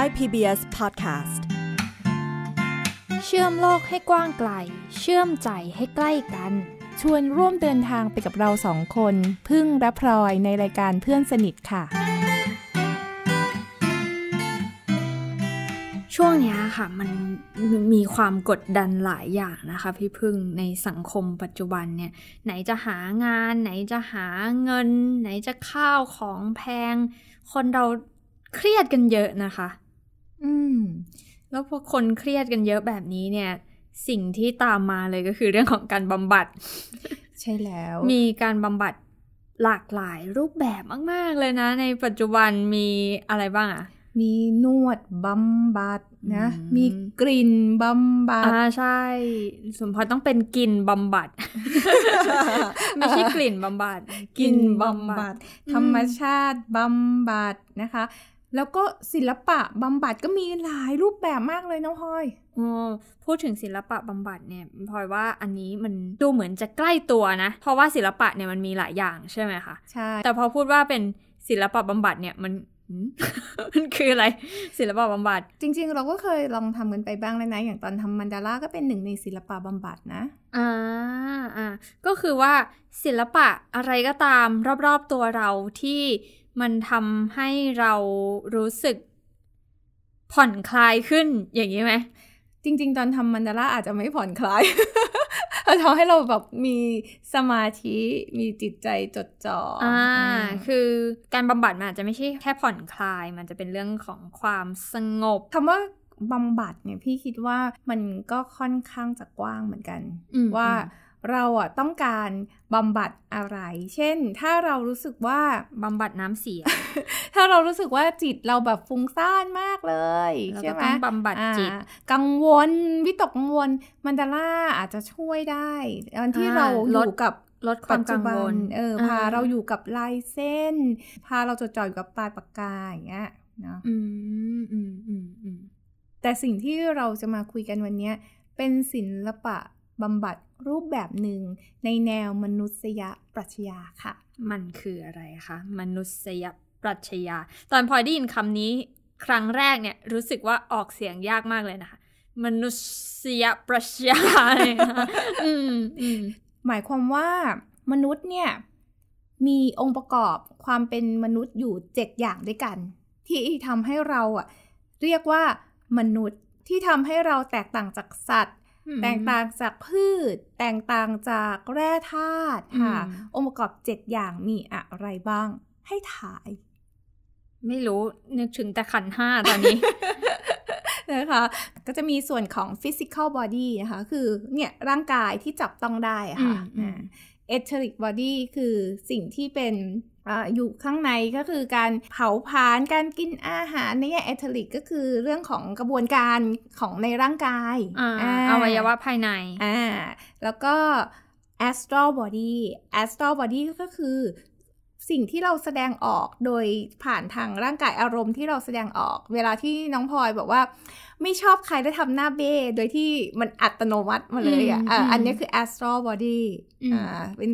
Thai PBS Podcast เชื่อมโลกให้กว้างไกล เชื่อมใจให้ใกล้กัน ชวนร่วมเดินทางไปกับเราสองคน พึ่งและพลอยในรายการเพื่อนสนิทค่ะ ช่วงเนี้ยค่ะ มันมีความกดดันหลายอย่างนะคะ พี่พึ่งในสังคมปัจจุบันเนี่ย ไหนจะหางาน ไหนจะหาเงิน ไหนจะข้าวของแพง คนเราเครียดกันเยอะนะคะ อืม แล้วพอคนเครียดกันเยอะแบบนี้เนี่ย สิ่งที่ตามมาเลยก็คือเรื่องของการบำบัด ใช่แล้ว มีการบำบัดหลากหลายรูปแบบมาก ๆ เลยนะ ในปัจจุบันมีอะไรบ้างอะมีนวดบำบัดนะอืมมีกลิ่นบำบัดอ่าใช่ สมพรต้องเป็นกินบำบัด ไม่ใช่กลิ่นบำบัดกินบำบัดอืมธรรมชาติบำบัดนะคะ แล้วก็ศิลปะบำบัดก็มีหลายรูปแบบมากเลยน้องพลอยอ๋อพูดถึงศิลปะบำบัดเนี่ยพลอยว่าอันนี้มันดูเหมือนจะใกล้ตัวนะ เพราะว่าศิลปะเนี่ยมันมีหลายอย่างใช่ไหมคะใช่แต่พอพูดว่าเป็นศิลปะบำบัดเนี่ยมันหืมมันคืออะไรศิลปะบำบัด จริง ๆ เราก็เคยลองทำกันไปบ้างแล้วนะ อย่างตอนทำมันดาร่าก็เป็นหนึ่งในศิลปะบำบัดนะอ่าอ่าก็คือว่าศิลปะอะไรก็ตามรอบๆตัวเราที่ มันทำให้เรารู้สึกผ่อนคลายขึ้นอย่างนี้ไหม จริง ๆ ตอนทำมันดาร่าอาจจะไม่ผ่อนคลายมันทำให้เราแบบมีสมาธิมีจิตใจจดจ่อออ่ามคือการบำบัดมันอาจจะไม่ใช่แค่ผ่อนคลาย มันจะเป็นเรื่องของความสงบคำว่า บำบัดเนี่ยพี่คิดว่ามันก็ค่อนข้างจะกว้างเหมือนกันอืมว่าอืมเราอะต้องการบำบัดอะไร เช่น ถ้าเรารู้สึกว่าบำบัดน้ำเสีย ถ้าเรารู้สึกว่าจิตเราแบบฟุ้งซ่านมากเลยเราใช่ก็ไหมต้องบำบัดจิตอ่ากังวล วิตกกังวล มันดาร่าอาจจะช่วยได้ตอนที่อ่าเราอลดยู่กับลดควาปัมจจุกังบัวนลเออพาเราอยู่กับลายเส้น พาเราจดจ่ออยู่กับปลายปากกาอย่างเงี้ยเนาะอืมอืมอืมอืม แต่สิ่งที่เราจะมาคุยกันวันเนี้ยเป็นศิลปะบำบัดรูปแบบหนึ่งในแนวมนุษยปรัชญาค่ะ มันคืออะไรคะมนุษยปรัชญา ตอนพลอยได้ยินคำนี้ครั้งแรกเนี่ยรู้สึกว่าออกเสียงยากมากเลยนะคะ มนุษยปรัชญาเนี่ยนะคะอืมอืมหมายความว่ามนุษย์เนี่ยมีองค์ประกอบความเป็นมนุษย์อยู่เจ็ดอย่างด้วยกัน ที่ทำให้เราอะเรียกว่า มนุษย์ที่ทำให้เราแตกต่างจากสัตว์ แตกต่างจากพืช แตกต่างจากแร่ธาตุค่ะอืมองค์ประกอบเจ็ดอย่างมีอะไรบ้าง ให้ถ่าย ไม่รู้นึกถึงแต่ขันธ์ห้าตอนนี้นะคะก็จะมีส่วนของ physical body นะคะ คือเนี่ยร่างกายที่จับต้องได้อะค่ะอืมอืม etheric body คือสิ่งที่เป็น อาอยู่ข้างในก็คือการเผาผลาญการกินอาหารในแง่ etheric ก็คือเรื่องของกระบวนการของในร่างกายอ่าาอวัยวะภายในอ่าแล้วก็ astral body astral body ก็คือสิ่งที่เราแสดงออกโดยผ่านทางร่างกายอารมณ์ที่เราแสดงออก เวลาที่น้องพลอยบอกว่า ไม่ชอบใครได้ทำหน้าเบ้ โดยที่มันอัตโนมัติมาเลยอะอืมอ่าอืมอันนี้คือ astral body อืมอ่าเป็น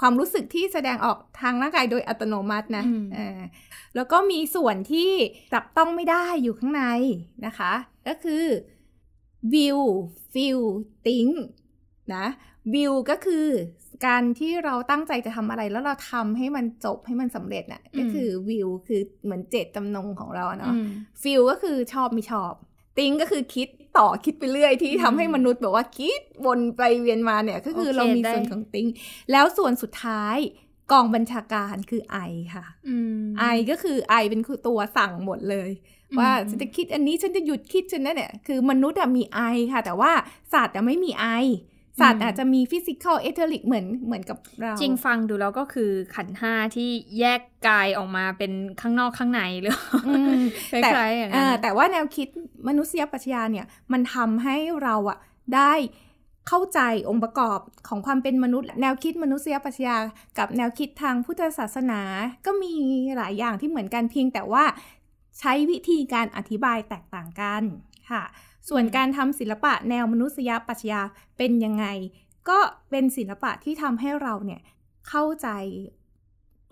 ความรู้สึกที่แสดงออกทางร่างกายโดยอัตโนมัตินะอืมอ่าแล้วก็มีส่วนที่จับต้องไม่ได้อยู่ข้างในนะคะ ก็คือ view feel think นะ view ก็คือการที่เราตั้งใจจะทำอะไรแล้วเราทำให้มันจบให้มันสำเร็จน่ะอืมก็คือ view คือเหมือนเจตจำนงของเราเนาะอืม feel ก็คือชอบไม่ชอบ think ก็คือคิดต่อคิดไปเรื่อยที่อืมทำให้มนุษย์แบบว่าคิดวนไปเวียนมาเนี่ย ก็คือโอเคเรามีได้ส่วนของ think แล้วส่วนสุดท้ายกองบัญชาการคือ I ค่ะอืม I ก็คือ I เป็นคือตัวสั่งหมดเลยอืมว่าฉันจะคิดอันนี้ฉันจะหยุดคิดฉันนั่นเนี่ยคือมนุษย์อะมี I ค่ะ แต่ว่าสัตว์อะไม่มี I สัตว์อาจจะมีฟิสิกอลเอเทอริกเหมือนเหมือนกับเรา จริงฟังดูแล้วก็คือขันธ์ห้าที่แยกกายออกมาเป็นข้างนอกข้างในหรืออืมคล้แต่ายๆอย่างนั้อ่านแต่ว่าแนวคิดมนุษยปรัชญาเนี่ย มันทำให้เราอะได้เข้าใจองค์ประกอบของความเป็นมนุษย์ แนวคิดมนุษยปรัชญากับแนวคิดทางพุทธศาสนา ก็มีหลายอย่างที่เหมือนกันเพียงแต่ว่าใช้วิธีการอธิบายแตกต่างกันค่ะ ส่วนการทำศิลปะแนวมนุษยปรัชญาเป็นยังไง ก็เป็นศิลปะที่ทำให้เราเนี่ยเข้าใจ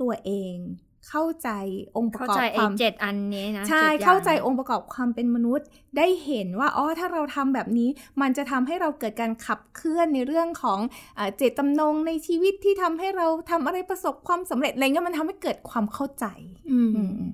ตัวเอง เข้าใจองค์ประเข้ากอบใจคไอ้วามเจ็ดอันนี้นะใช่จ็ดอย่งเข้าใจองค์ประกอบความเป็นมนุษย์ ได้เห็นว่าอ๋อถ้าเราทำแบบนี้ มันจะทำให้เราเกิดการขับเคลื่อนในเรื่องของเออเจตจำนงในชีวิตที่ทำให้เราทำอะไรประสบความสำเร็จอะไรเงี้ยมันทำให้เกิดความเข้าใจ อืมอืม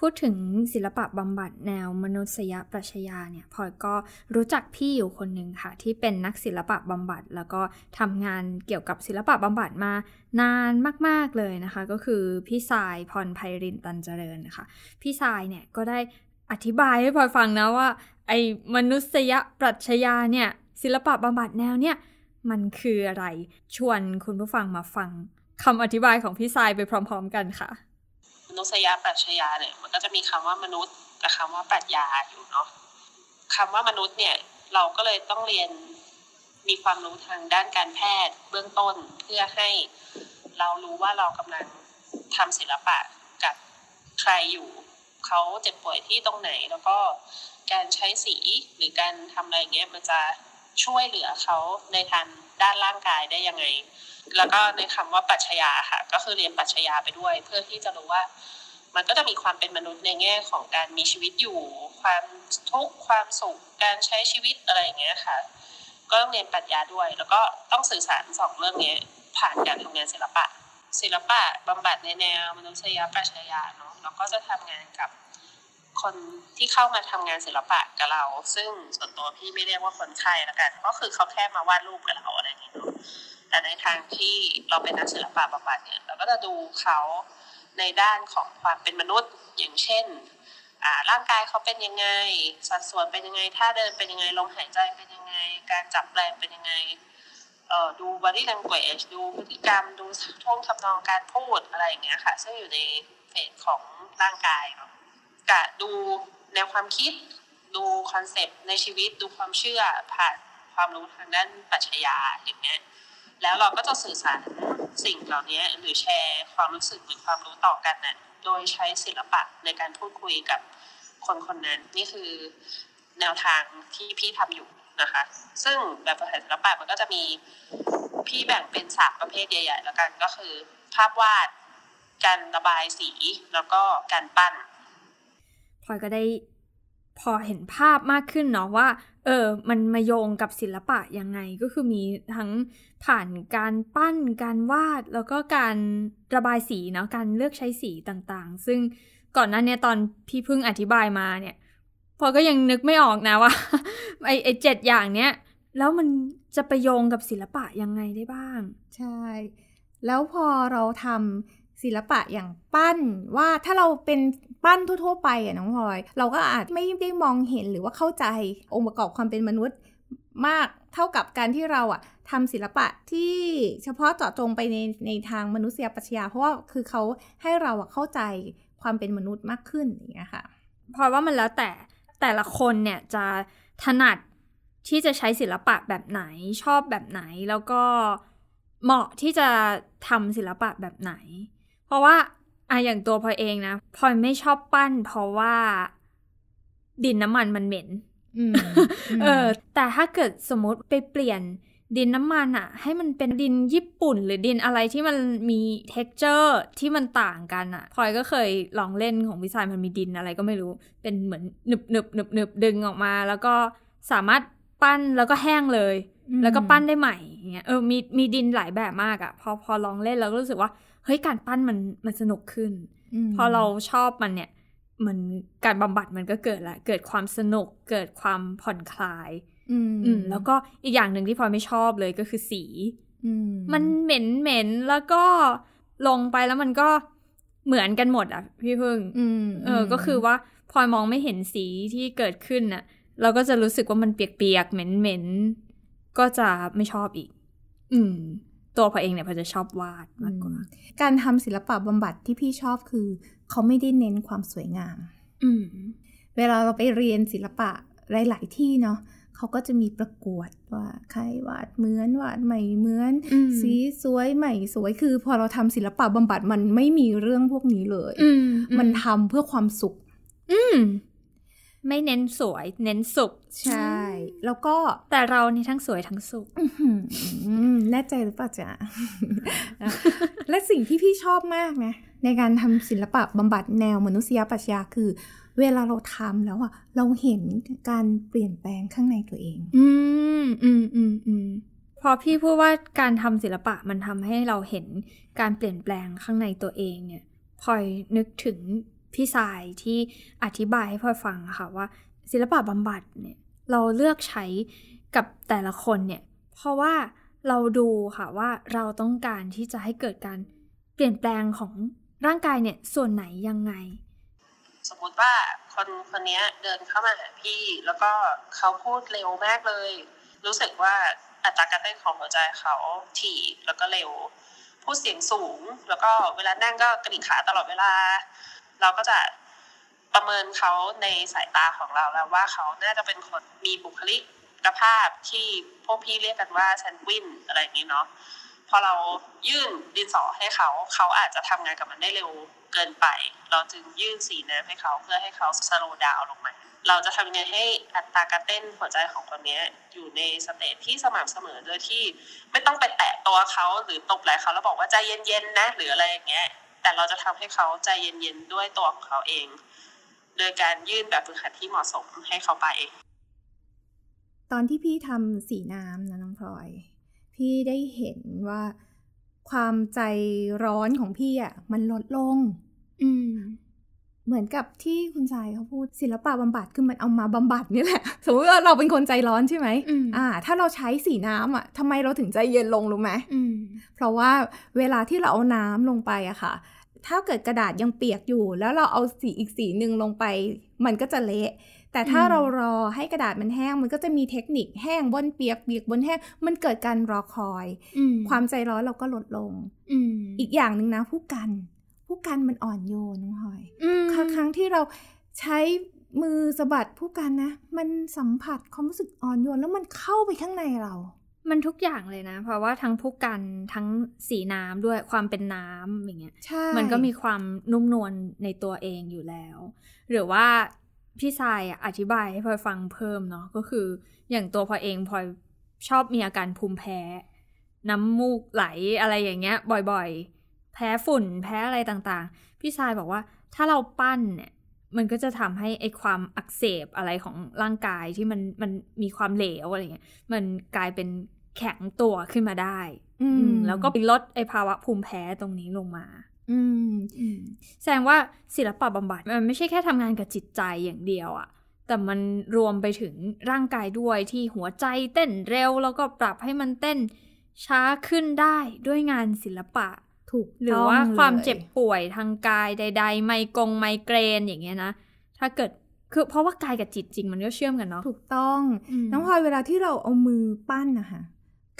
พูดถึงศิลปะบำบัดแนวมนุษยปรัชญาเนี่ยพลอยก็รู้จักพี่อยู่คนหนึ่งค่ะ ที่เป็นนักศิลปะบำบัด แล้วก็ทำงานเกี่ยวกับศิลปะบำบัดมานานมาก ๆเลยนะคะ ก็คือพี่สายพรไพรินตันเจริญนะคะพี่สายเนี่ยก็ได้อธิบายให้พลอยฟังนะว่า ไอ้มนุษยปรัชญาเนี่ยศิลปะบำบัดแนวเนี่ยมันคืออะไรชวนคุณผู้ฟังมาฟังคำอธิบายของพี่สายไปพร้อม ๆ กันค่ะ นุษยปรัชญาเนี่ย มันก็จะมีคำว่ามนุษย์กับคำว่าปรัชญาอยู่เนาะคำว่ามนุษย์เนี่ย เราก็เลยต้องเรียนมีความรู้ทางด้านการแพทย์เบื้องต้นเพื่อให้เรารู้ว่าเรากำลังทำศิลปะกับใครอยู่เขาเจ็บป่วยที่ตรงไหนแล้วก็การใช้สีหรือการทำอะไรอย่างเงี้ยมันจะช่วยเหลือเขาในทาง ด้านร่างกายได้ยังไง แล้วก็ในคำว่าปรัชญาค่ะ ก็คือเรียนปรัชญาไปด้วย เพื่อที่จะรู้ว่า มันก็จะมีความเป็นมนุษย์ในแง่ของการมีชีวิตอยู่ ความทุกข์ความสุขการใช้ชีวิตอะไรอย่างเงี้ยค่ะ ก็ต้องเรียนปรัชญาด้วย แล้วก็ต้องสื่อสารสองเรื่องนี้ผ่านการทำงานศิลปะศิลปะบำบัดในแนวมนุษยปรัชญาเนาะแล้วก็จะทำงานกับ คนที่เข้ามาทำงานศิลปะกับเรา ซึ่งส่วนตัวพี่ไม่เรียกว่าคนไข้ละกัน ก็คือเขาแค่มาวาดรูปกับเราอะไรอย่างเงี้ยเนาะแต่ในทางที่เราเป็นนักศิลปะบำบัดเนี่ยเราก็จะดูเขาในด้านของความเป็นมนุษย์อย่างเช่นอ่าร่างกายเขาเป็นยังไง สัดส่วนเป็นยังไงท่าเดินเป็นยังไงลมหายใจเป็นยังไง การจับแรงเป็นยังไงเออดู body language ดูพฤติกรรมดูท่วงทำนองการพูดอะไรอย่างเงี้ยค่ะ ซึ่งอยู่ในเฟสของร่างกายเนาะ กะดูแนวความคิด ดูคอนเซปต์ในชีวิตดูความเชื่อผ่านความรู้ทางด้านปรัชญาอย่างเงี้ยแล้วเราก็จะสื่อสารสิ่งเหล่านี้หรือแชร์ความรู้สึกหรือความรู้ต่อกันน่ะโดยใช้ศิลปะในการพูดคุยกับคนคนนั้น นี่คือแนวทางที่พี่ทำอยู่นะคะ ซึ่งแบบประเภทศิลปะมันก็จะมีพี่แบ่งเป็นสามประเภทใหญ่ๆแล้วกันก็คือ ภาพวาด การระบายสีแล้วก็การปั้น พลอยก็ได้พอเห็นภาพมากขึ้นเนาะว่า เออ มันมาโยงกับศิลปะยังไงก็คือมีทั้งผ่านการปั้นการวาดแล้วก็การระบายสีเนาะการเลือกใช้สีต่างๆ ซึ่งก่อนหน้านี้ตอนพี่พิ่งอธิบายมาเนี่ยพอก็ยังนึกไม่ออกนะว่าไอไอเจ็ดอย่างเนี้ยแล้วมันจะไปโยงกับศิลปะยังไงได้บ้าง ใช่ แล้วพอเราทำ ศิลปะอย่างปั้นว่าถ้าเราเป็นปั้นทั่ว ๆ ไปอะน้องพลอย เราก็อาจไม่ได้มองเห็นหรือว่าเข้าใจองค์ประกอบความเป็นมนุษย์มากเท่ากับการที่เราอะทำศิลปะที่เฉพาะเจาะจงไปในในทางมนุษยปรัชญาเพราะว่าคือเขาให้เราอะเข้าใจความเป็นมนุษย์มากขึ้นอย่างเงี้ยค่ะเพราะว่ามันแล้วแต่แต่ละคนเนี่ยจะถนัดที่จะใช้ศิลปะแบบไหนชอบแบบไหนแล้วก็เหมาะที่จะทำศิลปะแบบไหน เพราะว่าอะอย่างตัวพลอยเองนะพลอยไม่ชอบปั้น เพราะว่าดินน้ำมันมันเหม็นอืมเออ แต่ถ้าเกิดสมมติไปเปลี่ยนดินน้ำมันอะให้มันเป็นดินญี่ปุ่น หรือดินอะไรที่มันมี t e x t อร์ที่มันต่างกันอะพลอยก็เคยลองเล่นของวิสัยมันมีดินอะไรก็ไม่รู้ เป็นเหมือนหนึบหนึบหนึบหนึบดึงออกมา แล้วก็สามารถ ปั้นแล้วก็แห้งเลยอืมแล้วก็ปั้นได้ใหม่อย่างเงี้ยเออมีมีดินหลายแบบมากอะพอพอลองเล่นแล้วก็รู้สึกว่าเฮ้ยการปั้นมันมันสนุกขึ้นมพอเราชอบมันเนี่ย มันการบำบัดมันก็เกิดละเกิดความสนุกเกิดความผ่อนคลาย อืมอืมแล้วก็อีกอย่างหนึ่งที่พลอยไม่ชอบเลยก็คือสีอืมันเหม็นเหม็นแล้วก็ลงไปแล้วมันก็เหมือนกันหมดอะ พี่พึ่งอืมเออ ก็คือว่าพลอยมองไม่เห็นสีที่เกิดขึ้นน่ะ เราก็จะรู้สึกว่ามันเปียกๆเหม็นๆก็จะไม่ชอบอีก อืม ตัวพลอยเองเนี่ยพลอยจะชอบวาดมากกว่าการทำศิลปะบำบัดที่พี่ชอบคือ เขาไม่ได้เน้นความสวยงาม อืม เวลาเราไปเรียนศิลปะหลาย ๆ ที่เนาะเขาก็จะมีประกวดว่าใครวาดเหมือนวาดไม่เหมือนอืมสีสวยไม่สวยคือ พอเราทำศิลปะบำบัดมันไม่มีเรื่องพวกนี้เลยอืมมันทำเพื่อความสุข อืม ไม่เน้นสวย เน้นสุข ใช่ แล้วก็แต่เรานี่ทั้งสวยทั้งสุขอื้อหือแน่ใจหรือเปล่าจ๊ะ และสิ่งที่พี่ชอบมากนะ ในการทำศิลปะบำบัดแนวมนุษยปรัชญาคือ เวลาเราทำแล้วอะเราเห็นการเปลี่ยนแปลงข้างในตัวเอง อืมอืมอืมอืมพอพี่พูดว่าการทำศิลปะมันทำให้เราเห็นการเปลี่ยนแปลงข้างในตัวเองเนี่ยพลอยนึกถึง พี่สายที่อธิบายให้พลอยฟังค่ะว่า ศิลปะบำบัดเนี่ยเราเลือกใช้กับแต่ละคนเนี่ยเพราะว่าเราดูค่ะว่าเราต้องการที่จะให้เกิดการเปลี่ยนแปลงของร่างกายเนี่ยส่วนไหนยังไง สมมติว่าคนคนนี้เดินเข้ามาหาพี่ แล้วก็เขาพูดเร็วมากเลย รู้สึกว่าอัตราการเต้นของหัวใจเขาถี่แล้วก็เร็ว พูดเสียงสูง แล้วก็เวลานั่งก็กระดิกขาตลอดเวลา เราก็จะประเมินเขาในสายตาของเราแล้วว่าเขาน่าจะเป็นคนมีบุคลิกภาพที่พวกพี่เรียกกันว่าแซนด์วินอะไรอย่างนี้เนาะพอเรายื่นดินสอให้เขา เขาอาจจะทำงานกับมันได้เร็วเกินไป เราจึงยื่นสีน้ำให้เขาเพื่อให้เขา slow down ลงมา เราจะทำยังไงให้อัตราการเต้นหัวใจของคนนี้อยู่ใน stage ที่สม่ำเสมอโดยที่ไม่ต้องไปแตะตัวเขาหรือตบไหล่เขาแล้วบอกว่าใจเย็นๆนะหรืออะไรอย่างเงี้ย แต่เราจะทำให้เขาใจเย็นๆด้วยตัวของเขาเอง โดยการยื่นแบบฝึกหัดที่เหมาะสมให้เขาไป ตอนที่พี่ทำสีน้ำนะน้องพลอย พี่ได้เห็นว่าความใจร้อนของพี่อะ มันลดลง อืมเหมือนกับที่คุณชายเขาพูดศิลปะบำบัดคือมันเอามาบำบัดนี่แหละ สมมติว่าเราเป็นคนใจร้อนใช่ไหมอืมอ่า ถ้าเราใช้สีน้ำอะทำไมเราถึงใจเย็นลงรู้ไหมอืมเพราะว่าเวลาที่เราเอาน้ำลงไปอะค่ะ ถ้าเกิดกระดาษยังเปียกอยู่ แล้วเราเอาสีอีกสีหนึ่งลงไป มันก็จะเละ แต่ถ้าอืมเรารอให้กระดาษมันแห้ง มันก็จะมีเทคนิคแห้งบนเปียกเปียกบนแห้ง มันเกิดการรอคอยอืมความใจร้อนเราก็ลดลงอืมอีกอย่างหนึ่งนะผู้กัน ผู้กันมันอ่อนโยนน้องพลอยอืมครั้งครั้งที่เราใช้มือสะบัดผู้กันนะ มันสัมผัสความรู้สึกอ่อนโยนแล้วมันเข้าไปข้างในเรา มันทุกอย่างเลยนะ เพราะว่าทั้งผู้กันทั้งสีน้ำด้วยความเป็นน้ำอย่างเงี้ยใช่มันก็มีความนุ่มนวลในตัวเองอยู่แล้ว หรือว่าพี่ทรายอะอธิบายให้พลอยฟังเพิ่มเนาะก็คืออย่างตัวพลอยเองพลอยชอบมีอาการภูมิแพ้ น้ำมูกไหลอะไรอย่างเงี้ย บ่อยๆ แพ้ฝุ่นแพ้อะไรต่างๆ พี่ทรายบอกว่าถ้าเราปั้นเนี่ยมันก็จะทำให้ไอความอักเสบอะไรของร่างกายที่มันมันมีความเหลวอะไรเงี้ยมันกลายเป็น แข็งตัวขึ้นมาได้ อือืมมแล้วก็ลดไอภาวะภูมิแพ้ตรงนี้ลงมา อืมแสดงว่าศิลปะบำบัดมันไม่ใช่แค่ทำงานกับจิตใจอย่างเดียวอะแต่มันรวมไปถึงร่างกายด้วยที่หัวใจเต้นเร็ว แล้วก็ปรับให้มันเต้นช้าขึ้นได้ด้วยงานศิลปะถูกหรือต้งว่าความลยเจ็บป่วยทางกายใด ๆ ไมกงไมเกรนอย่างเงี้ยนะ ถ้าเกิดคือเพราะว่ากายกับจิตจริงมันก็เชื่อมกันเนาะถูกต้องอืมน้องพลอยเวลาที่เราเอามือปั้นนะคะ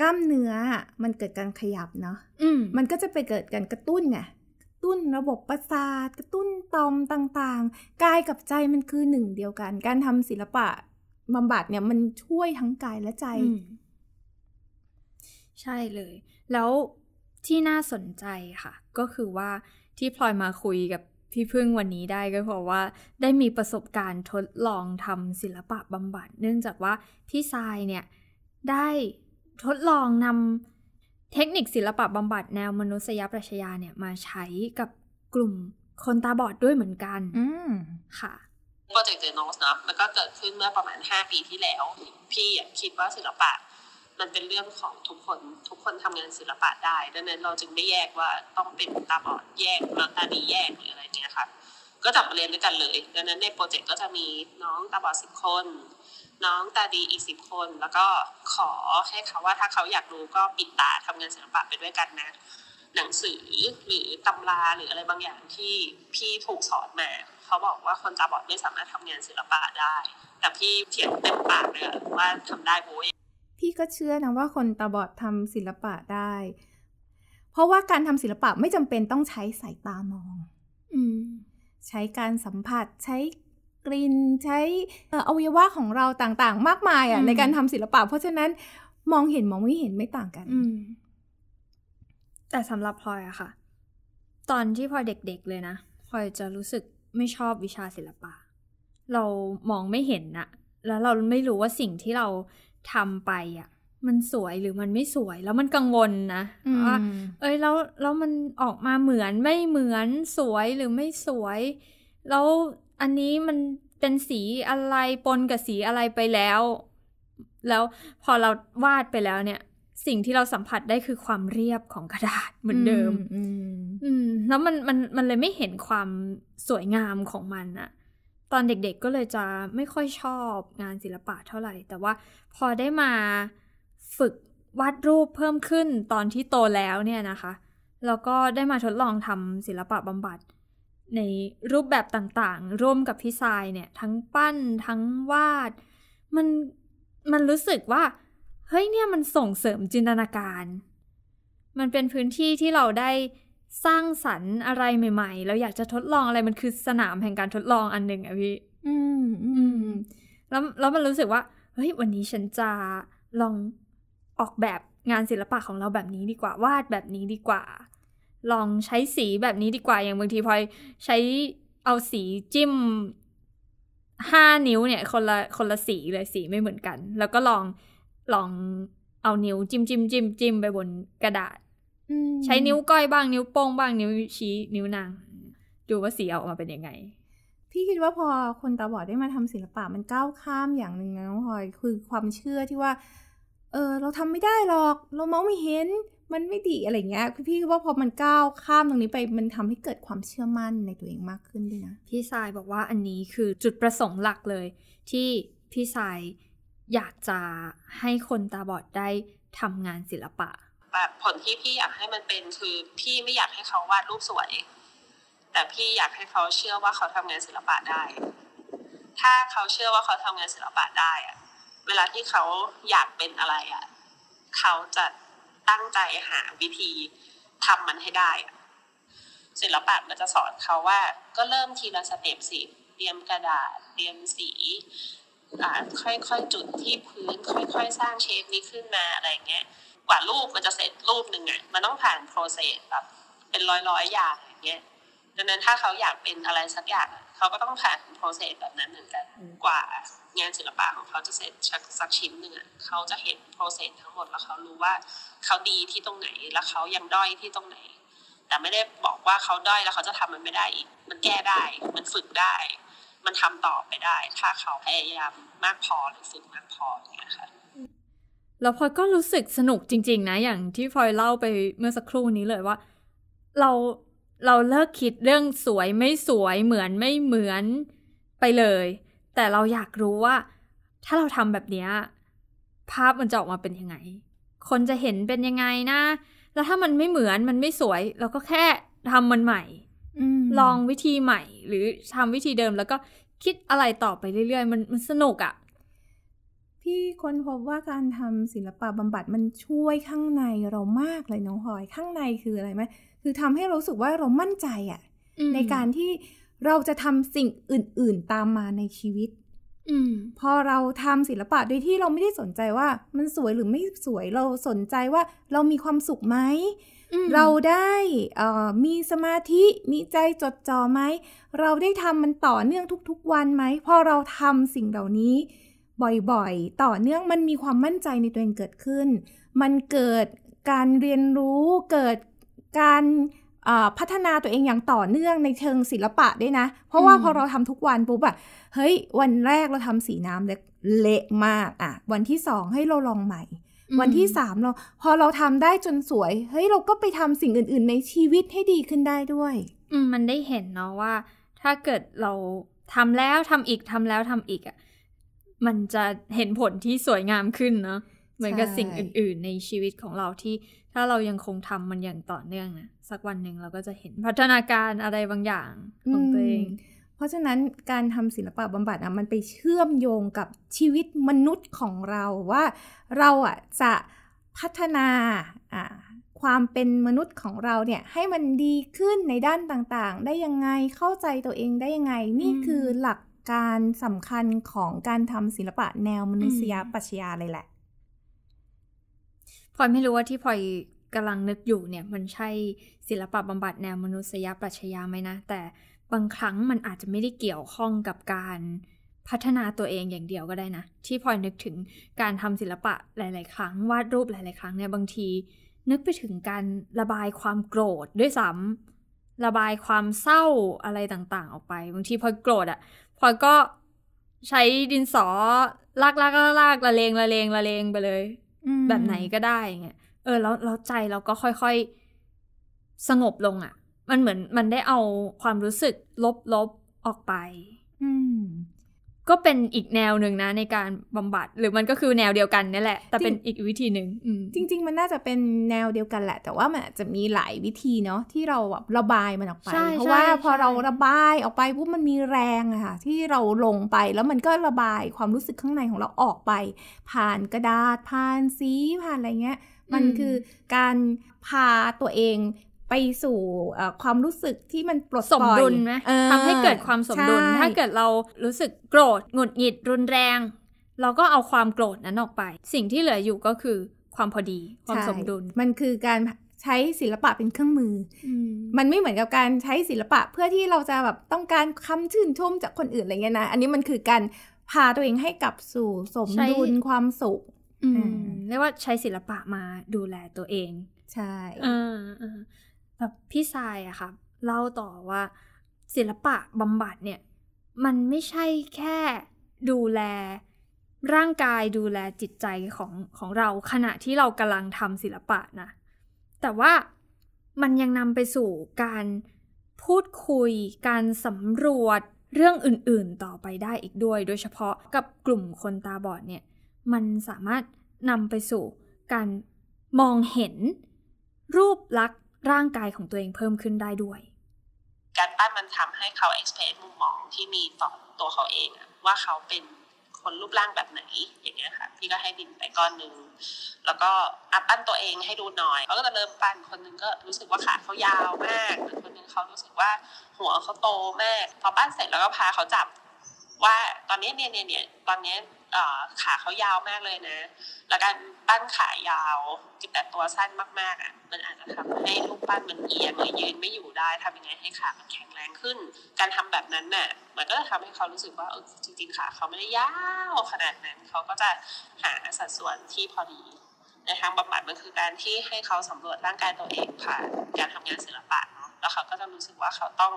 กล้ามเนื้ออะมันเกิดการขยับเนาะอืมมันก็จะไปเกิดการกระตุ้นไงกระตุ้นระบบประสาท กระตุ้นตอมต่างๆ กายกับใจมันคือหนึ่งเดียวกัน การทำศิลปะบำบัดเนี่ยมันช่วยทั้งกายและใจอืมใช่เลย แล้วที่น่าสนใจค่ะ ก็คือว่าที่พลอยมาคุยกับพี่พึ่งวันนี้ได้ก็เพราะว่าได้มีประสบการณ์ทดลองทำศิลปะบำบัด เนื่องจากว่าพี่ทรายเนี่ยได้ ทดลองนำเทคนิคศิลปะบำบัดแนวมนุษยปรัชญาเนี่ยมาใช้กับกลุ่มคนตาบอดด้วยเหมือนกัน อืมค่ะ project เดโนสเนาะมันก็เกิดขึ้นเมื่อประมาณ 5 ปีที่แล้ว พี่อะคิดว่าศิลปะ มันเป็นเรื่องของทุกคนทุกคนทำงานศิลปะได้ ดังนั้นเราจึงไม่แยกว่าต้องเป็นตาบอดแยกน้องตาดีแยกหรืออะไรเงี้ยค่ะ ก็จับมาเรียนด้วยกันเลย ดังนั้นใน project ก็จะมีน้องตาบอดสิบคน น้องตาดีอีกสิบคน แล้วก็ขอให้เขาว่าถ้าเขาอยากรู้ก็ปิดตาทำงานศิลปะไปด้วยกันนะ หนังสือหรือตำราหรืออะไรบางอย่างที่พี่ถูกสอนมา เขาบอกว่าคนตาบอดไม่สามารถทำงานศิลปะได้ แต่พี่เถียงเต็มปากเลยอะว่าทำได้โว้ยพี่ก็เชื่อนะว่าคนตาบอดทำศิลปะได้ เพราะว่าการทำศิลปะไม่จำเป็นต้องใช้สายตามอง อืมใช้การสัมผัสใช้ กลิ่นใช้เอ่ออวัยวะของเราต่างๆ มากมายอะอืมในการทำศิลปะ เพราะฉะนั้นมองเห็นมองไม่เห็นไม่ต่างกันอืมแต่สำหรับพลอยอะค่ะ ตอนที่พลอยเด็กๆเลยนะพลอยจะรู้สึกไม่ชอบวิชาศิลปะ เรามองไม่เห็นนะแล้วเราไม่รู้ว่าสิ่งที่เราทำไปอะมันสวยหรือมันไม่สวยแล้วมันกังวลนะว่าเอ้ยแล้วแล้วมันออกมาเหมือนไม่เหมือนสวยหรือไม่สวย แล้ว อันนี้มันเป็นสีอะไรปนกับสีอะไรไปแล้ว แล้วพอเราวาดไปแล้วเนี่ย สิ่งที่เราสัมผัสได้คือความเรียบของกระดาษเหมือนเดิมอืมอืมแล้วมันมันมันเลยไม่เห็นความสวยงามของมันอะตอนเด็กๆก็เลยจะไม่ค่อยชอบงานศิลปะเท่าไหร่ แต่ว่าพอได้มาฝึกวาดรูปเพิ่มขึ้นตอนที่โตแล้วเนี่ยนะคะ แล้วก็ได้มาทดลองทำศิลปะบำบัด ในรูปแบบต่างๆ ร่วมกับพี่ทรายเนี่ย ทั้งปั้นทั้งวาด มันมันรู้สึกว่า เฮ้ยเนี่ยมันส่งเสริมจินตนาการ มันเป็นพื้นที่ที่เราได้สร้างสรรค์อะไรใหม่ๆแล้วอยากจะทดลองอะไรมันคือสนามแห่งการทดลองอันหนึ่งอะพี่ อืมอืมแล้วแล้วมันรู้สึกว่า เฮ้ยวันนี้ฉันจะลองออกแบบงานศิลปะของเราแบบนี้ดีกว่า วาดแบบนี้ดีกว่า ลองใช้สีแบบนี้ดีกว่าอย่างบางทีพลอยใช้เอาสีจิ้มห้านิ้วเนี่ยคนละคนละสีเลยสีไม่เหมือนกัน แล้วก็ลองลองเอานิ้วจิ้มจิ้มจิ้มจิ้มไปบนกระดาษอืมใช้นิ้วก้อยบ้างนิ้วโป้งบ้างนิ้วชี้นิ้วนางดูว่าสีออกมาเป็นยังไง พี่คิดว่าพอคนตาบอดได้มาทำศิลปะมันก้าวข้ามอย่างหนึ่งนะน้องพลอยคือความเชื่อที่ว่า เออเราทำไม่ได้หรอก เรามองไม่เห็น มันไม่ดีอะไรเงี้ยคือพี่คิดว่าพอมันก้าวข้ามตรงนี้ไปมันทำให้เกิดความเชื่อมั่นในตัวเองมากขึ้นด้วยนะ พี่สายบอกว่าอันนี้คือจุดประสงค์หลักเลย ที่พี่สายอยากจะให้คนตาบอดได้ทำงานศิลปะแบบผลที่พี่อยากให้มันเป็นคือพี่ไม่อยากให้เขาวาดรูปสวย แต่พี่อยากให้เขาเชื่อว่าเขาทำงานศิลปะได้ ถ้าเขาเชื่อว่าเขาทำงานศิลปะได้อะเวลาที่เขาอยากเป็นอะไรอะเขาจะ ตั้งใจหาวิธีทำมันให้ได้อะศิลปะมันจะสอนเขาว่า ก็เริ่มทีละ step สิเตรียมกระดาษ เตรียมสีอ่าค่อยๆจุดที่พื้น ค่อยๆ สร้าง shape นี้ขึ้นมาอะไรเงี้ย กว่ารูปมันจะเสร็จรูปหนึ่งอะมันต้องผ่าน process แบบเป็นร้อยร้อยๆอย่างอย่างเงี้ยดังนั้นถ้าเขาอยากเป็นอะไรสักอย่างอะเขาก็ต้องผ่าน process แบบนั้นเหมือนกันกว่า งานศิลปะของเขาจะเสร็จสักชิ้นหนึ่งอะเขาจะเห็น process ทั้งหมดแล้วเขารู้ว่าเขาดีที่ตรงไหนแล้วเขายังด้อยที่ตรงไหน แต่ไม่ได้บอกว่าเขาด้อยแล้วเขาจะทำมันไม่ได้อีก มันแก้ได้ มันฝึกได้ มันทำต่อไปได้ ถ้าเขาพยายามมากพอหรือฝึกมากพออย่างเงี้ยค่ะแล้วพลอยก็รู้สึกสนุกจริง ๆ นะ อย่างที่พลอยเล่าไปเมื่อสักครู่นี้เลยว่า เราเราเลิกคิดเรื่องสวยไม่สวยเหมือนไม่เหมือนไปเลย แต่เราอยากรู้ว่า ถ้าเราทำแบบเนี้ยภาพมันจะออกมาเป็นยังไง คนจะเห็นเป็นยังไงนะ แล้วถ้ามันไม่เหมือนมันไม่สวย เราก็แค่ทำมันใหม่มลองวิธีใหม่ หรือทำวิธีเดิมแล้วก็คิดอะไรต่อไปเรื่อยๆ มันมันสนุกอะ่ะพี่ค้นพบว่าการทำศิลปะบำบัดมันช่วยข้างในเรามากเลยน้องพลอยข้างในคืออะไรไหมคือทำให้เรารู้สึกว่าเรามั่นใจอะอืมในการที่ เราจะทำสิ่งอื่น ๆ ตามมาในชีวิตอืมพอเราทำศิลปะโดยที่เราไม่ได้สนใจว่า มันสวยหรือไม่สวยเราสนใจว่า เรามีความสุขไหมอืมเราได้เอ่อมีสมาธิมีใจจดจ่อไหมเราได้ทำมันต่อเนื่องทุก ๆ วันไหมพอเราทำสิ่งเหล่านี้ บ่อยๆ ต่อเนื่องมันมีความมั่นใจในตัวเองเกิดขึ้น มันเกิดการเรียนรู้เกิดการเอ่อ พัฒนาตัวเองอย่างต่อเนื่องในเชิงศิลปะด้วยนะ เพราะว่าพอเราทำทุกวันปุ๊บอะเฮ้ย วันแรกเราทำสีน้ำเล็กเละมากอะวันที่สองให้เราลองใหม่ วันที่สามเราพอเราทำได้จนสวย เฮ้ยเราก็ไปทำสิ่งอื่น ๆ ในชีวิตให้ดีขึ้นได้ด้วย อืมมันได้เห็นเนาะว่า ถ้าเกิดเราทำแล้วทำอีกทำแล้วทำอีกอะ่ะมันจะเห็นผลที่สวยงามขึ้นเนาะเหมือนกับใช่สิ่งอื่น ๆ ในชีวิตของเราที่ถ้าเรายังคงทำมันอย่างต่อเนื่องนะ สักวันหนึ่งเราก็จะเห็นพัฒนาการอะไรบางอย่างของตัวเองมเพราะฉะนั้นการทำศิลปะบำบัดอะมันไปเชื่อมโยงกับชีวิตมนุษย์ของเราว่าเราอะจะพัฒนาอ่าความเป็นมนุษย์ของเราเนี่ยให้มันดีขึ้นในด้านต่างๆ ได้ยังไงเข้าใจตัวเองได้ยังไง นี่อืมคือหลักการสำคัญของการทำศิลปะแนวมนุษยปรัชญาเลยแหละพลอยไม่รู้ว่าที่พลอย กำลังนึกอยู่เนี่ยมันใช่ศิลปะบำบัดแนวมนุษยปรัชญาไหมนะ แต่บางครั้งมันอาจจะไม่ได้เกี่ยวข้องกับการพัฒนาตัวเองอย่างเดียวก็ได้นะ ที่พลอยนึกถึงการทำศิลปะหลาย ๆ ครั้ง วาดรูปหลาย ๆ ครั้งเนี่ยบางที นึกไปถึงการระบายความโกรธด้วยซ้ำระบายความเศร้าอะไรต่าง ๆ ออกไป บางทีพลอยโกรธอะ่ะพลอยก็ใช้ดินสอลากลากลากลากละเลงละเลงละเลงไปเลย แบบไหนก็ได้เงี้ย เออแล้วแล้วใจเราก็ค่อยๆ สงบลงอะ่ะ มันเหมือนมันได้เอาความรู้สึกลบๆ ออกไป อืมก็เป็นอีกแนวหนึ่งนะในการบำบัดหรือมันก็คือแนวเดียวกันนี่แหละ แต่เป็นอีกวิธีหนึ่งอืมจริง ๆ มันน่าจะเป็นแนวเดียวกันแหละ แต่ว่ามันอาจจะมีหลายวิธีเนาะที่เราแบบระบายมันออกไปใช่เพราะว่าใช่พอเราใช่ระบายออกไปปุ๊บมันมีแรงอะค่ะที่เราลงไปแล้วมันก็ระบายความรู้สึกข้างในของเราออกไป ผ่านกระดาษผ่านสีผ่านอะไรเงี้ย มันคือการพาตัวเองไปสู่เอ่อความรู้สึกที่มันปลดสปมล่อยดุลไหมออทำให้เกิดความสมดุลใช่ถ้าเกิดเรารู้สึกโกรธหงุดหงิดรุนแรง เราก็เอาความโกรธนั้นออกไป สิ่งที่เหลืออยู่ก็คือความพอดีความใช่สมดุล มันคือการใช้ศิลปะเป็นเครื่องมืออืมมันไม่เหมือนกับการใช้ศิลปะเพื่อที่เราจะแบบต้องการคำชื่นชมจากคนอื่นอะไรเงี้ยนะ อันนี้มันคือการพาตัวเองให้กลับสู่สมดุลความสุขอือืมม เรียกว่าใช้ศิลปะมาดูแลตัวเอง ใช่เออเออแบบพี่ทรายอะค่ะเล่าต่อว่าศิลปะบำบัดเนี่ย มันไม่ใช่แค่ดูแลร่างกายดูแลจิตใจของของเราขณะที่เรากำลังทำศิลปะนะ แต่ว่ามันยังนำไปสู่การพูดคุย การสำรวจเรื่องอื่นๆต่อไปได้อีกด้วย โดยเฉพาะกับกลุ่มคนตาบอดเนี่ย มันสามารถนำไปสู่การมองเห็นรูปลักษณ์ร่างกายของตัวเองเพิ่มขึ้นได้ด้วย การปั้นมันทำให้เขา express มุมมองที่มีต่อตัวเขาเองว่าเขาเป็นคนรูปร่างแบบไหนอย่างเงี้ยค่ะพี่ก็ให้ดินไปก้อนหนึ่งแล้วก็อัพปั้นตัวเองให้ดูหน่อยเขาก็จะเริ่มปั้นคนหนึงก็รู้สึกว่าขาเขายาวมากคนหนึงเขารู้สึกว่าหัวเขาโตมากพอปั้นเสร็จแล้วก็พาเขาจับว่าตอนนี้เนี่ยเนี่ยเนี่ยตอนนี้ ขาเขายาวมากเลยนะ แล้วการปั้นขายาวแต่ตัวสั้นมากๆอะ มันอาจจะทำให้รูปปั้นมันเอียงหรือยืนไม่อยู่ได้ทำยังไงให้ขามันแข็งแรงขึ้น การทำแบบนั้นน่ะ มันก็จะทำให้เขารู้สึกว่าเออจริงๆขาเขาไม่ได้ยาวขนาดนั้นเขาก็จะหาสัดส่วนที่พอดีในทางบำบัดมันคือการที่ให้เขาสำรวจร่างกายตัวเองผ่านการทำงานศิลปะเนาะแล้วเขาก็จะรู้สึกว่าเขาต้อง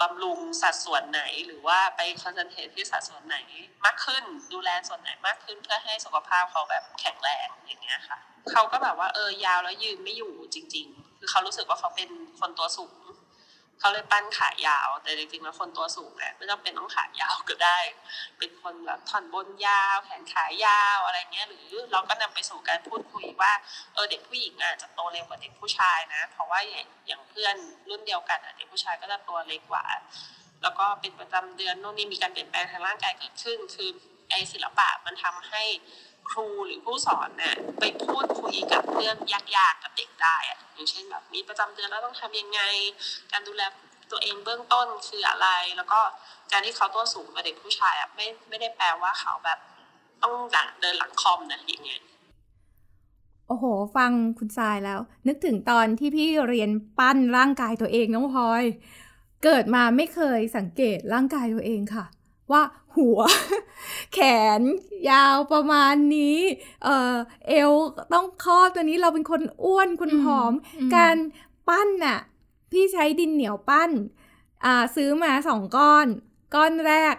บำรุงสัดส่วนไหน หรือว่าไปคอนเซนเทรตที่สัดส่วนไหนมากขึ้น ดูแลส่วนไหนมากขึ้นเพื่อให้สุขภาพเขาแบบแข็งแรงอย่างเงี้ยค่ะเขาก็แบบว่าเออยาวแล้วยืนไม่อยู่จริง ๆ คือเขารู้สึกว่าเขาเป็นคนตัวสูง เขาเลยปั้นขายาว แต่จริงๆแล้วคนตัวสูงเนี่ยไม่จำเป็นต้องขายาวก็ได้ เป็นคนแบบท่อนบนยาว แขนขายาวอะไรเงี้ย หรือเราก็นำไปสู่การพูดคุยว่าเออเด็กผู้หญิงอาจจะโตเร็วกว่าเด็กผู้ชายนะ เพราะว่าอย่างอย่างเพื่อนรุ่นเดียวกันอะเด็กผู้ชายก็จะตัวเล็กกว่า แล้วก็เป็นประจำเดือนนู่นนี่มีการเปลี่ยนแปลงทางร่างกายเกิดขึ้น คือไอศิลปะมันทำให้ ครูหรือผู้สอนเนี่ยไปพูดคุยกับเรื่องยากๆกับเด็กได้อะอย่างเช่นแบบมีประจำเดือนแล้วต้องทำยังไง การดูแลตัวเองเบื้องต้นคืออะไร แล้วก็การที่เขาตัวสูงกว่าเด็กผู้ชายอะไม่ไม่ได้แปลว่าเขาแบบต้องหลังเดินหลังคอมนะอย่างเงี้ยโอ้โห ฟังคุณทรายแล้ว นึกถึงตอนที่พี่เรียนปั้นร่างกายตัวเองน้องพลอย เกิดมาไม่เคยสังเกตร่างกายตัวเองค่ะ ว่าหัว แขนยาวประมาณนี้ เออเอวต้องครอบตัวนี้เราเป็นคนอ้วนคนผอมอืมการปั้นน่ะพี่ใช้ดินเหนียวปั้น อ่าซื้อมาสองก้อน ก้อนแรก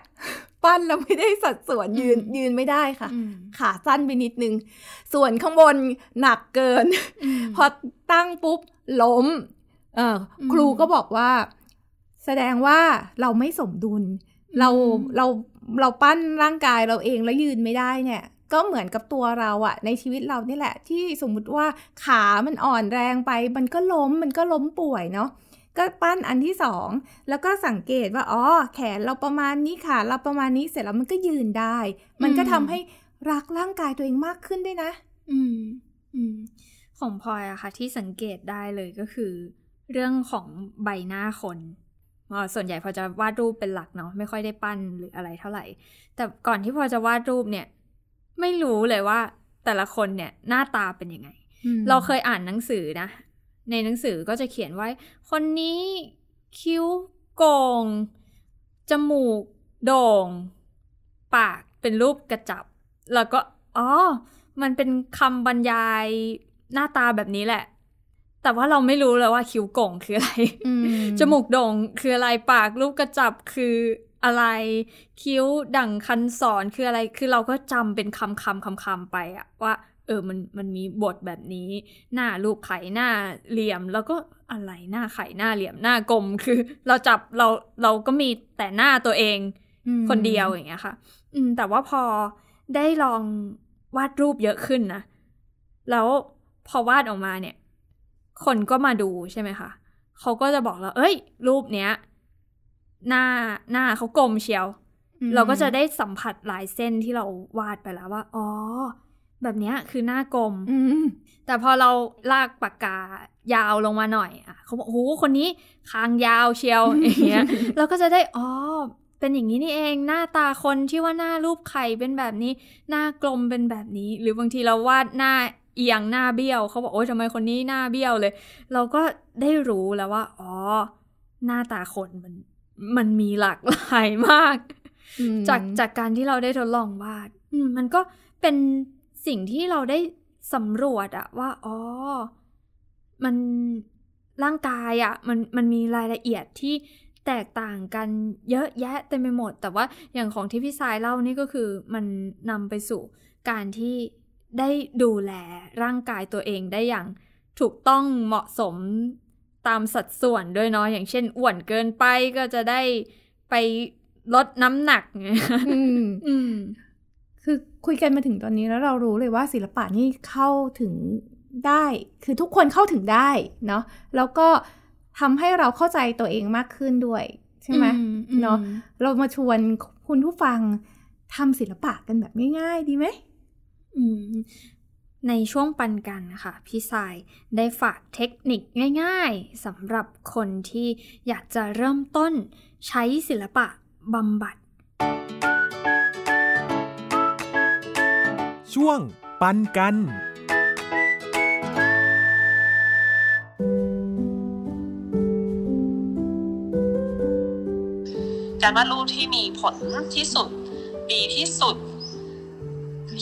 ปั้นแล้วไม่ได้สัดส่วนยืนยืนไม่ได้ค่ะอืมขาสั้นไปนิดนึง ส่วนข้างบนหนักเกินมพอตั้งปุ๊บล้ม เอออมครูก็บอกว่า แสดงว่าเราไม่สมดุล เราอืมเราเราปั้นร่างกายเราเองแล้วยืนไม่ได้เนี่ย ก็เหมือนกับตัวเราอะในชีวิตเรานี่แหละ ที่สมมุติว่าขามันอ่อนแรงไป มันก็ล้มมันก็ล้มป่วยเนาะก็ปั้นอันที่สองแล้วก็สังเกตว่าอ๋อแขนเราประมาณนี้ขาเราประมาณนี้เสร็จแล้วมันก็ยืนได้ มันก็ทำให้รักร่างกายตัวเองมากขึ้นด้วยนะ อืม อืม ของพลอยอะค่ะ ที่สังเกตได้เลยก็คือ เรื่องของใบหน้าคนอ่า ส่วนใหญ่พอจะวาดรูปเป็นหลักเนาะไม่ค่อยได้ปั้นหรืออะไรเท่าไหร่ แต่ก่อนที่พอจะวาดรูปเนี่ย ไม่รู้เลยว่าแต่ละคนเนี่ยหน้าตาเป็นยังไง เราเคยอ่านหนังสือนะ ในหนังสือก็จะเขียนไว้ คนนี้คิ้วโกง จมูก โด่ง ปากเป็นรูปกระจับ แล้วก็ อ๋อ มันเป็นคำบรรยายหน้าตาแบบนี้แหละ แต่ว่าเราไม่รู้เลยว่าคิ้วโก่งคืออะไรอืมจมูกโด่งคืออะไร ปากรูปกระจับคืออะไร คิ้วดั่งคันสอนคืออะไร คือเราก็จำเป็นคำคำคำคำไปอะว่า เออ มันมันมีบทแบบนี้ หน้ารูปไข่หน้าเหลี่ยม แล้วก็อะไรหน้าไข่หน้าเหลี่ยมหน้ากลม คือ เราจับเราเราก็มีแต่หน้าตัวเองอืมคนเดียวอย่างเงี้ยค่ะ อืม แต่ว่าพอได้ลองวาดรูปเยอะขึ้นนะ แล้วพอวาดออกมาเนี่ย คนก็มาดูใช่ไหมคะเขาก็จะบอกเราเอ้ย รูปเนี้ย หน้าหน้าเขากลมเชียวอืมเราก็จะได้สัมผัสลายเส้นที่เราวาดไปแล้วว่า อ๋อ แบบเนี้ยคือหน้ากลมอืมแต่พอเราลากปากกายาวลงมาหน่อยอะเขาบอกโอ้โหคนนี้คางยาวเชียวอย่างเงี้ย เราก็จะได้อ๋อเป็นอย่างนี้นี่เองหน้าตาคนที่ว่าหน้ารูปไข่เป็นแบบนี้ หน้ากลมเป็นแบบนี้ หรือบางทีเราวาดหน้า เอียงหน้าเบี้ยวเขาบอกโอ๊ยทำไมคนนี้หน้าเบี้ยวเลย เราก็ได้รู้แล้วว่า อ๋อ หน้าตาคนมันมันมีหลากหลายมากอืมจากจากการที่เราได้ทดลองวาดอืมมันก็เป็นสิ่งที่เราได้สำรวจอะว่า อ๋อ มันร่างกายอะมันมันมีรายละเอียดที่แตกต่างกันเยอะแยะเต็มไปหมด แต่ว่าอย่างของที่พี่สายเล่านี่ก็คือมันนำไปสู่การที่ ได้ดูแลร่างกายตัวเองได้อย่างถูกต้องเหมาะสมตามสัดส่วนด้วยเนาะอย่างเช่นอ้วนเกินไปก็จะได้ไปลดน้ำหนักอืมอืมคือคุยกันมาถึงตอนนี้แล้วเรารู้เลยว่าศิลปะนี่เข้าถึงได้ คือทุกคนเข้าถึงได้เนาะแล้วก็ทำให้เราเข้าใจตัวเองมากขึ้นด้วย ใช่ไหมอืมอืมเนาะเรามาชวนคุณผู้ฟังทำศิลปะกันแบบง่าย ๆ ดีไหมอืม ในช่วงปันกันนะคะพี่สายได้ฝากเทคนิคง่ายๆสำหรับคนที่อยากจะเริ่มต้นใช้ศิลปะบำบัด ช่วงปันกันการวาดรูปที่มีผลที่สุด ดีที่สุด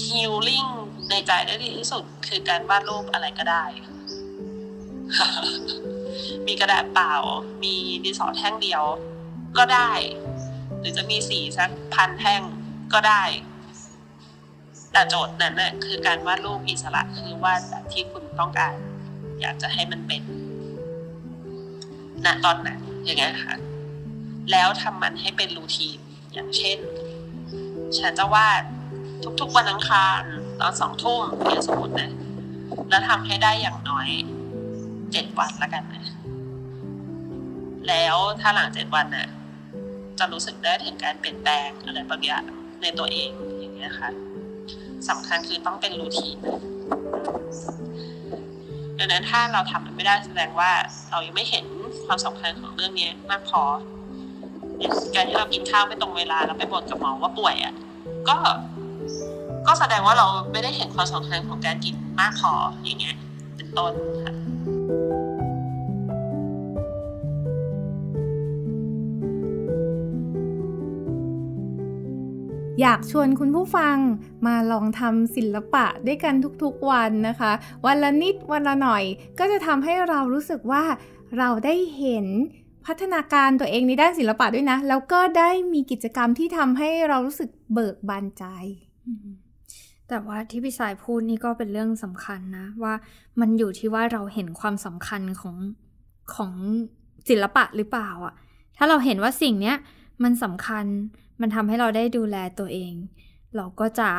ฮีลลิ่งในใจได้ดีที่สุด คือการวาดรูปอะไรก็ได้ มีกระดาษเปล่า มีดินสอแท่งเดียว ก็ได้ หรือจะมีสีสักพันแท่งก็ได้ แต่โจทย์นั้นน่ะคือการวาดรูปอิสระคือวาดแบบที่คุณต้องการ อยากจะให้มันเป็นณตอนนั้นอย่างเงี้ยค่ะ แล้วทำมันให้เป็นรูทีนอย่างเช่น ฉันจะวาด ทุกๆวันอังคารตอนสองทุ่มเนี่ยสมมตินะ แล้วทำให้ได้อย่างน้อยเจ็ดวันละกันนะ แล้วถ้าหลังเจ็ดวันน่ะจะรู้สึกได้ถึงการเปลี่ยนแปลงอะไรบางอย่างในตัวเองอย่างเงี้ยค่ะสำคัญคือต้องเป็นรูทีนดังนั้นถ้าเราทำมันไม่ได้แสดงว่าเรายังไม่เห็นความสำคัญของเรื่องนี้มากพอการที่เรากินข้าวไม่ตรงเวลาแล้วไปบ่นกับหมอว่าป่วยอะก็ ก็แสดงว่าเราไม่ได้เห็นความสำคัญของการกินมากพออย่างเงี้ยเป็นต้นค่ะอยากชวนคุณผู้ฟังมาลองทำศิลปะด้วยกันทุกๆวันนะคะ วันละนิดวันละหน่อยก็จะทำให้เรารู้สึกว่าเราได้เห็นพัฒนาการตัวเองในด้านศิลปะด้วยนะ แล้วก็ได้มีกิจกรรมที่ทำให้เรารู้สึกเบิกบานใจ แต่ว่าที่พี่สายพูดนี่ก็เป็นเรื่องสำคัญนะ ว่ามันอยู่ที่ว่าเราเห็นความสำคัญของของศิลปะหรือเปล่าอะถ้าเราเห็นว่าสิ่งเนี้ยมันสำคัญมันทำให้เราได้ดูแลตัวเอง เราก็จะ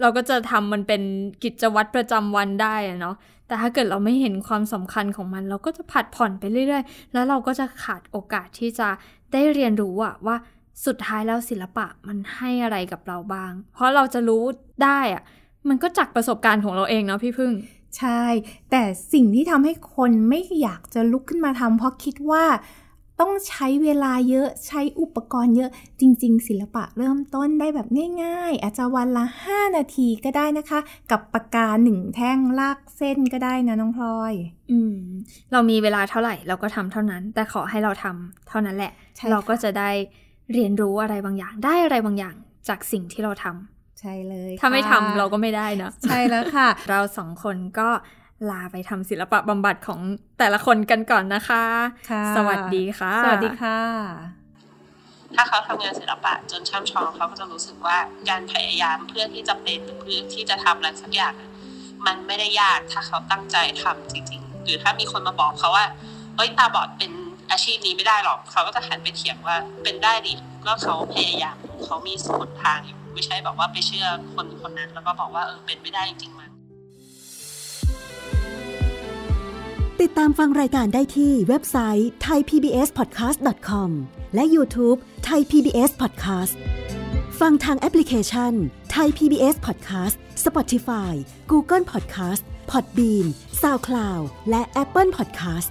เราก็จะทำมันเป็นกิจวัตรประจำวันได้เนาะแต่ถ้าเกิดเราไม่เห็นความสำคัญของมัน เราก็จะผัดผ่อนไปเรื่อย ๆ แล้วเราก็จะขาดโอกาสที่จะได้เรียนรู้อะว่า สุดท้ายแล้วศิลปะมันให้อะไรกับเราบ้าง เพราะเราจะรู้ได้อะมันก็จากประสบการณ์ของเราเองเนาะพี่พึ่ง ใช่ แต่สิ่งที่ทำให้คนไม่อยากจะลุกขึ้นมาทำเพราะคิดว่าต้องใช้เวลาเยอะใช้อุปกรณ์เยอะจริง ๆ ศิลปะเริ่มต้นได้แบบง่าย ๆ อาจจะวันละ 5 นาทีก็ได้นะคะ กับปากกาหนึ่งแท่งลากเส้นก็ได้นะน้องพลอย อืม เรามีเวลาเท่าไหร่เราก็ทำเท่านั้น แต่ขอให้เราทำเท่านั้นแหละใช่เราก็ค่ะจะได้ เรียนรู้อะไรบางอย่างได้อะไรบางอย่างจากสิ่งที่เราทำใช่เลยถ้าไม่ค่ะทำเราก็ไม่ได้นะใช่แล้วค่ะ เราสองคนก็ลาไปทำศิลปะบำบัดของแต่ละคนกันก่อนนะคะค่ะสวัสดีค่ะ สวัสดีค่ะ ถ้าเขาทำงานศิลปะจนช่ำชองเขาก็จะรู้สึกว่าการพยายามเพื่อที่จะเป็นหรือเพื่อที่จะทำอะไรสักอย่างอะมันไม่ได้ยากถ้าเขาตั้งใจทำจริง ๆ หรือถ้ามีคนมาบอกเขาว่าเอ้ยตาบอดเป็น อาชีพนี้ไม่ได้หรอก เขาก็จะหันไปเถียงว่าเป็นได้ดิก็เขาพยายามเขามีสุนทางอยู่ไม่ใช่บอกว่าไปเชื่อคนคนนั้น แล้วก็บอกว่าเออเป็นไม่ได้จริงๆมัน ติดตามฟังรายการได้ที่เว็บไซต์ thaipbspodcast.com และ YouTube Thai PBS Podcast ฟังทางแอปพลิเคชัน Thai PBS Podcast Spotify Google Podcast Podbean SoundCloud และ Apple Podcast